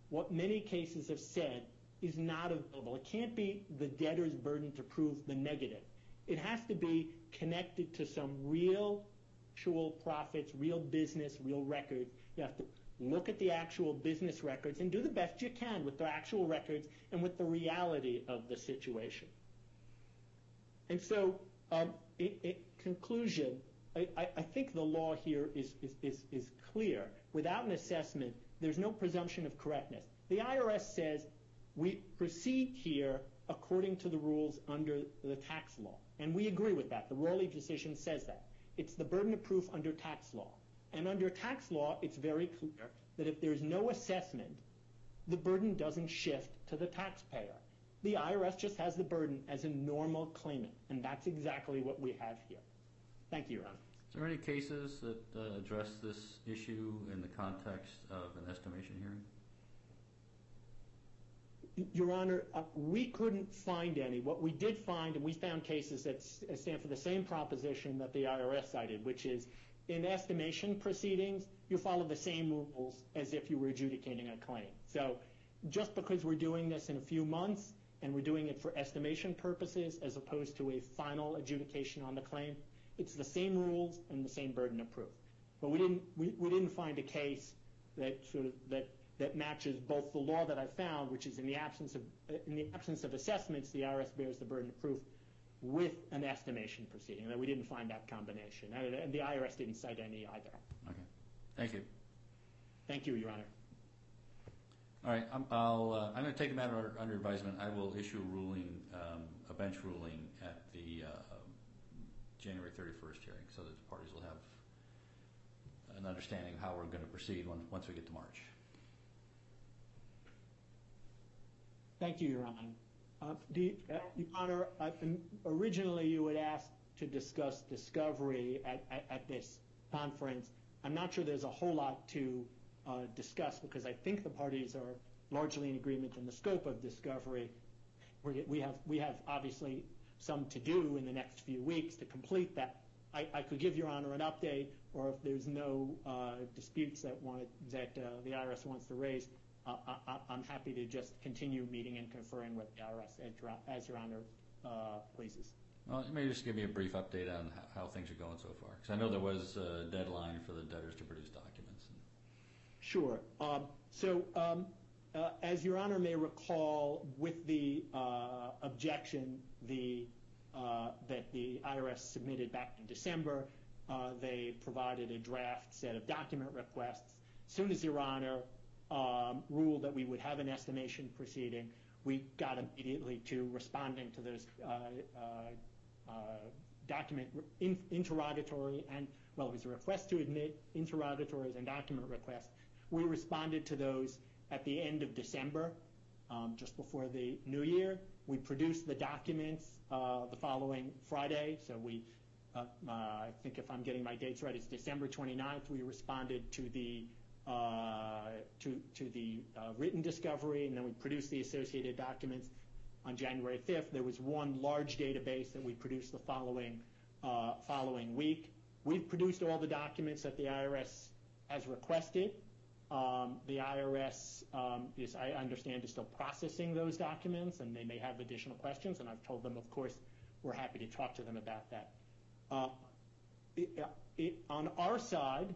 Speaker 3: what many cases have said is not available. It can't be the debtor's burden to prove the negative. It has to be connected to some real profits, real business, real records. You have to look at the actual business records and do the best you can with the actual records and with the reality of the situation. And so, um, in conclusion, I think the law here is clear. Without an assessment, there's no presumption of correctness. The IRS says, we proceed here according to the rules under the tax law. And we agree with that. The Raleigh decision says that. It's the burden of proof under tax law. And under tax law, it's very clear that if there's no assessment, the burden doesn't shift to the taxpayer. The IRS just has the burden as a normal claimant. And that's exactly what we have here. Thank you, Your Honor.
Speaker 1: Is there any cases that uh, address this issue in the context of an estimation hearing?
Speaker 3: Your Honor, uh, we couldn't find any. What we did find, and we found cases that stand for the same proposition that the IRS cited, which is in estimation proceedings, you follow the same rules as if you were adjudicating a claim. So just because we're doing this in a few months and we're doing it for estimation purposes as opposed to a final adjudication on the claim, it's the same rules and the same burden of proof. But we didn't find a case that matches both the law that I found, which is in the absence of assessments, the IRS bears the burden of proof, with an estimation proceeding. That we didn't find that combination. And the IRS didn't cite any either.
Speaker 1: Okay. Thank you.
Speaker 3: Thank you, Your Honor.
Speaker 1: All right. I'm uh, going to take a matter under advisement. I will issue a ruling, um, a bench ruling, at the uh, January 31st hearing so that the parties will have an understanding of how we're going to proceed once we get to March.
Speaker 3: Thank you, Your Honor. Uh, uh, Your Honor, uh, originally you had asked to discuss discovery at this conference. I'm not sure there's a whole lot to discuss because I think the parties are largely in agreement in the scope of discovery. We have obviously some to do in the next few weeks to complete that. I could give Your Honor an update, or if there's no disputes that the IRS wants to raise, I'm happy to just continue meeting and conferring with the IRS as, your- Honor uh, pleases.
Speaker 1: Well, maybe just give me a brief update on how, things are going so far, because I know there was a deadline for the debtors to produce documents.
Speaker 3: Sure. Um, so, um, uh, as Your Honor may recall, with the uh, objection the, uh, that the IRS submitted back in December, uh, they provided a draft set of document requests. As soon as Your Honor ruled that we would have an estimation proceeding, we got immediately to responding to those uh, uh, uh, document in, interrogatory and well, it was a request to admit interrogatories and document requests. We responded to those at the end of December, um, just before the new year. We produced the documents the following Friday. So we, I think if I'm getting my dates right, it's December 29th. We responded to the to to the uh, written discovery, and then we produced the associated documents on January 5th. There was one large database that we produced the following uh, week. We've produced all the documents that the IRS has requested. Um, the IRS um, I understand, is still processing those documents, and they may have additional questions. And I've told them, of course, we're happy to talk to them about that. Uh, on our side, uh,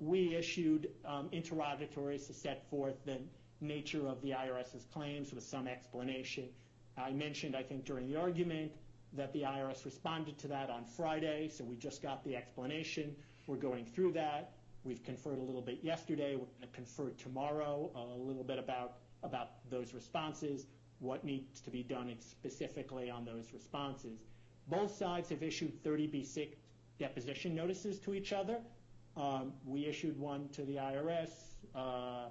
Speaker 3: we issued um, interrogatories to set forth the nature of the IRS's claims with some explanation. I mentioned, I think, during the argument that the IRS responded to that on Friday, so we just got the explanation. We're going through that. We've conferred a little bit yesterday. We're going to confer tomorrow a little bit about about those responses, what needs to be done specifically on those responses. Both sides have issued 30B6 deposition notices to each other. Um, we issued one to the IRS uh, a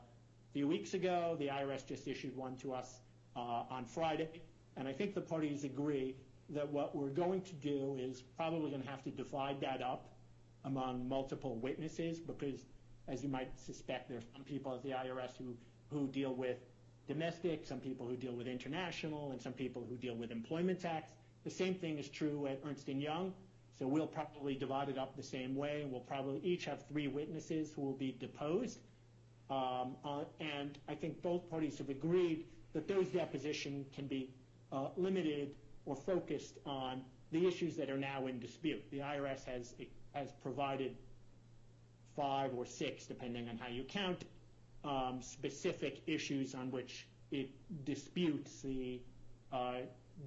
Speaker 3: few weeks ago. The IRS just issued one to us uh, on Friday. And I think the parties agree that what we're going to do is probably going to have to divide that up among multiple witnesses because, as you might suspect, there are some people at the IRS who, who deal with domestic, some people who deal with international, and some people who deal with employment tax. The same thing is true at Ernst & Young. So we'll probably divide it up the same way, and we'll probably each have three witnesses who will be deposed. Um, uh, and I think both parties have agreed that those depositions can be uh, limited or focused on the issues that are now in dispute. The IRS has has provided five or six, depending on how you count, um, specific issues on which it disputes the uh,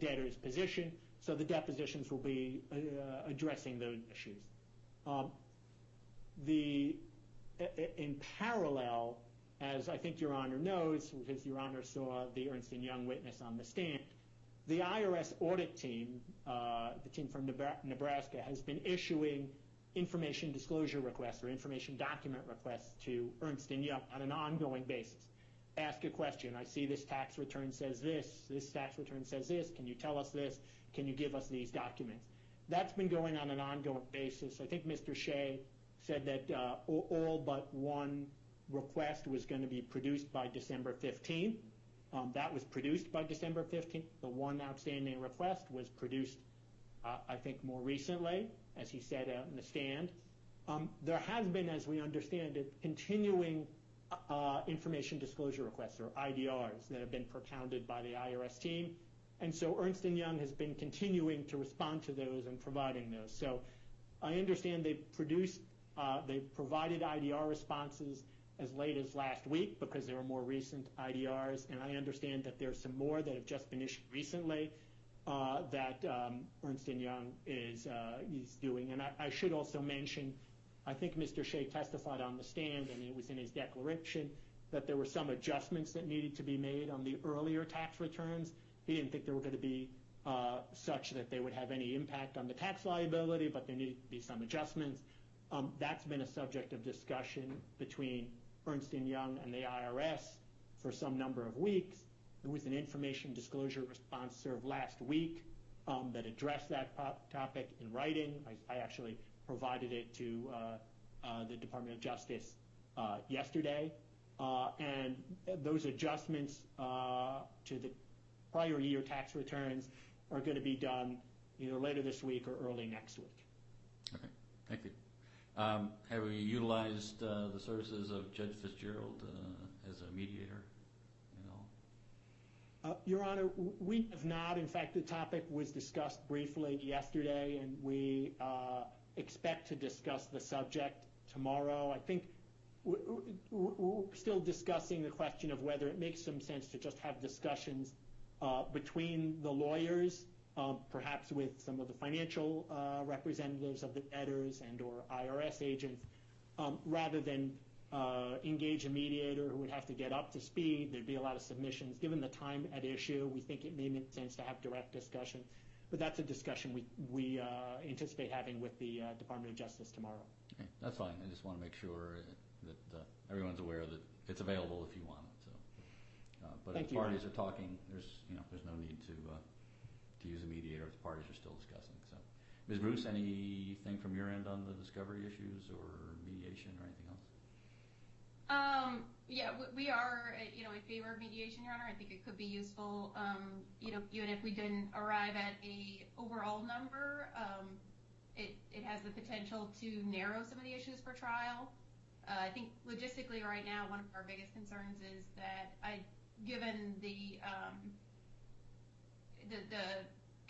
Speaker 3: debtor's position. So the depositions will be uh, addressing those issues. Um, the in parallel, as I think Your Honor knows, because Your Honor saw the Ernst & Young witness on the stand, the IRS audit team, uh, the team from Nebraska, has been issuing information disclosure requests or information document requests to Ernst & Young on an ongoing basis. Ask a question. I see this tax return says this. This tax return says this. Can you tell us this? Can you give us these documents? That's been going on an ongoing basis. I think Mr. Shea said that uh, all but one request was going to be produced by December 15th. Um, that was produced by December 15th. The one outstanding request was produced, uh, I think, more recently, as he said out in the stand. Um, there has been, as we understand it, continuing information disclosure requests, or IDRs, that have been propounded by the IRS team. And so Ernst & Young has been continuing to respond to those and providing those. So I understand they've produced, uh, they've provided IDR responses as late as last week because there are more recent IDRs, and I understand that there's some more that have just been issued recently uh, that um, Ernst & Young is, uh, doing. And I should also mention, I think Mr. Shea testified on the stand, and it was in his declaration, that there were some adjustments that needed to be made on the earlier tax returns. He didn't think they were going to be uh, such that they would have any impact on the tax liability, but there needed to be some adjustments. Um, that's been a subject of discussion between Ernst & Young and the IRS for some number of weeks. There was an information disclosure response served last week um, that addressed that topic in writing. I actually provided it to uh, uh, the Department of Justice uh, yesterday. Uh, and those adjustments uh, to the prior year tax returns are going to be done either later this week or early next week.
Speaker 1: Okay, thank you. Um, have we utilized uh, the services of Judge Fitzgerald uh, as a mediator? at all?
Speaker 3: Your Honor, we have not. In fact, the topic was discussed briefly yesterday, and we uh, expect to discuss the subject tomorrow. I think we're still discussing the question of whether it makes some sense to just have discussions uh, between the lawyers, um, perhaps with some of the financial uh, representatives of the debtors and/or IRS agents, um, rather than uh, engage a mediator who would have to get up to speed. There'd be a lot of submissions. Given the time at issue, we think it may make sense to have direct discussion. But that's a discussion we, we uh, anticipate having with the uh, Department of Justice tomorrow.
Speaker 1: Okay, that's fine. I just want to make sure that uh, everyone's aware that it's available if you want it. So, uh, but
Speaker 3: Thank
Speaker 1: if
Speaker 3: you.
Speaker 1: parties are talking, there's you know there's no need to uh, to use a mediator if the parties are still discussing. So, Ms. Bruce, anything from your end on the discovery issues or mediation or anything else?
Speaker 4: Um, yeah, we, are, uh, you know, in favor of mediation, Your Honor. I think it could be useful, um, you know, even if we didn't arrive at a overall number, um, it, has the potential to narrow some of the issues for trial. Uh, I think logistically right now, one of our biggest concerns is that given the,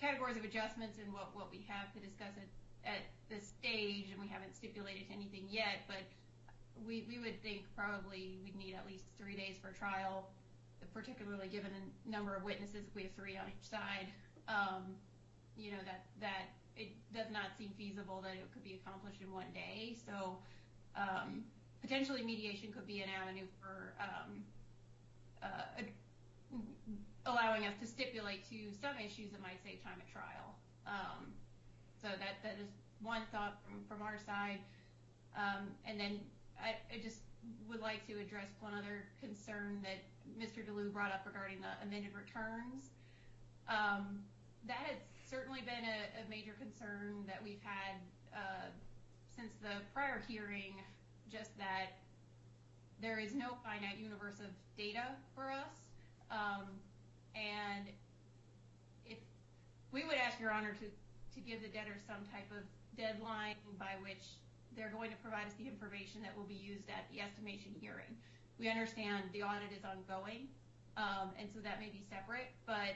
Speaker 4: categories of adjustments and what, we have to discuss at this stage, and we haven't stipulated anything yet, but we, would think probably we'd need at least three days for trial, particularly given the number of witnesses. We have three on each side. Um, you know, that, it does not seem feasible that it could be accomplished in one day. So, um, potentially mediation could be an avenue for, um, uh, allowing us to stipulate to some issues that might save time at trial. So that, is one thought from, our side. And then I, just would like to address one other concern that Mr. DeLu brought up regarding the amended returns. Um, that has certainly been a, major concern that we've had uh, since the prior hearing, just that there is no finite universe of data for us. Um, and we would ask Your Honor to give the debtor some type of deadline by which they're going to provide us the information that will be used at the estimation hearing. We understand the audit is ongoing, um, and so that may be separate, but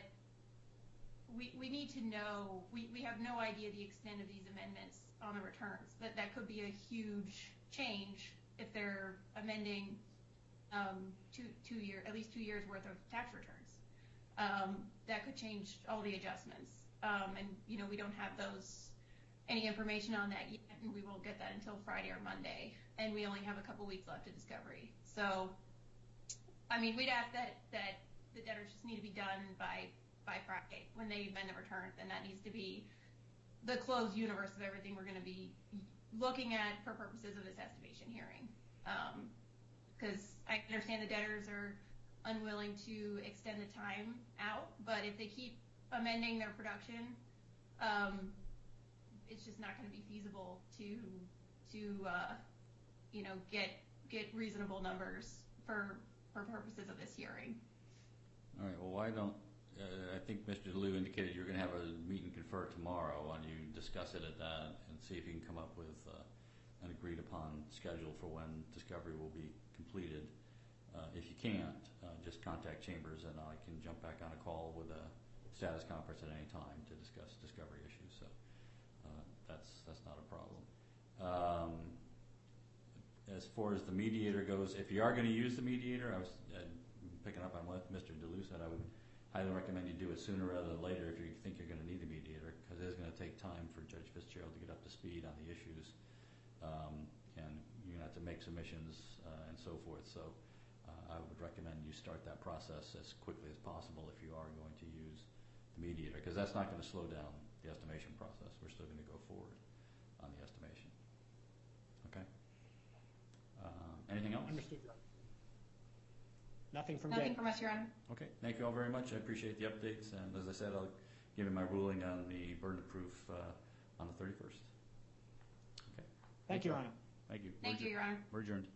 Speaker 4: we, need to know, we, have no idea the extent of these amendments on the returns. That, that could be a huge change if they're amending um, at least two years worth of tax returns. Um, that could change all the adjustments. And, we don't have any information on that yet, and we won't get that until Friday or Monday. And we only have a couple weeks left of discovery. So, I mean, we'd ask that, that the debtors just need to be done by, by Friday when they amend the returns, and that needs to be the closed universe of everything we're going to be looking at for purposes of this estimation hearing. Because I understand the debtors are unwilling to extend the time out, but if they keep amending their production, um, it's just not going to be feasible to to uh, you know get get reasonable numbers for for purposes of this hearing.
Speaker 1: All right. Well, why don't uh, I think Mr. DeLu indicated you're going to have a meet and confer tomorrow. Don't you discuss it at that and see if you can come up with uh, an agreed upon schedule for when discovery will be completed. If you can't, just contact Chambers and I can jump back on a call with a status conference at any time to discuss discovery issues. So that's that's not a problem. Um, as far as the mediator goes, if you are going to use the mediator, I was uh, picking up on what Mr. DeLu said. I would highly recommend you do it sooner rather than later if you think you're going to need a mediator, because it is going to take time for Judge Fitzgerald to get up to speed on the issues, um, and you're going to have to make submissions uh, and so forth. So uh, I would recommend you start that process as quickly as possible if you are going to use the mediator, because that's not going to slow down the estimation process. We're still going to go forward on the estimation. Okay. Um, anything else?
Speaker 3: Understood. Your Honor. Nothing from
Speaker 4: Nothing
Speaker 3: Dave.
Speaker 4: from us, Your Honor.
Speaker 1: Okay, thank you all very much. I appreciate the updates, and as I said, I'll give you my ruling on the burden of proof uh, on the 31st. Okay,
Speaker 3: Thank you, Your Honor.
Speaker 1: thank you.
Speaker 4: Thank
Speaker 1: We're
Speaker 4: you, Your Honor.
Speaker 1: We're adjourned.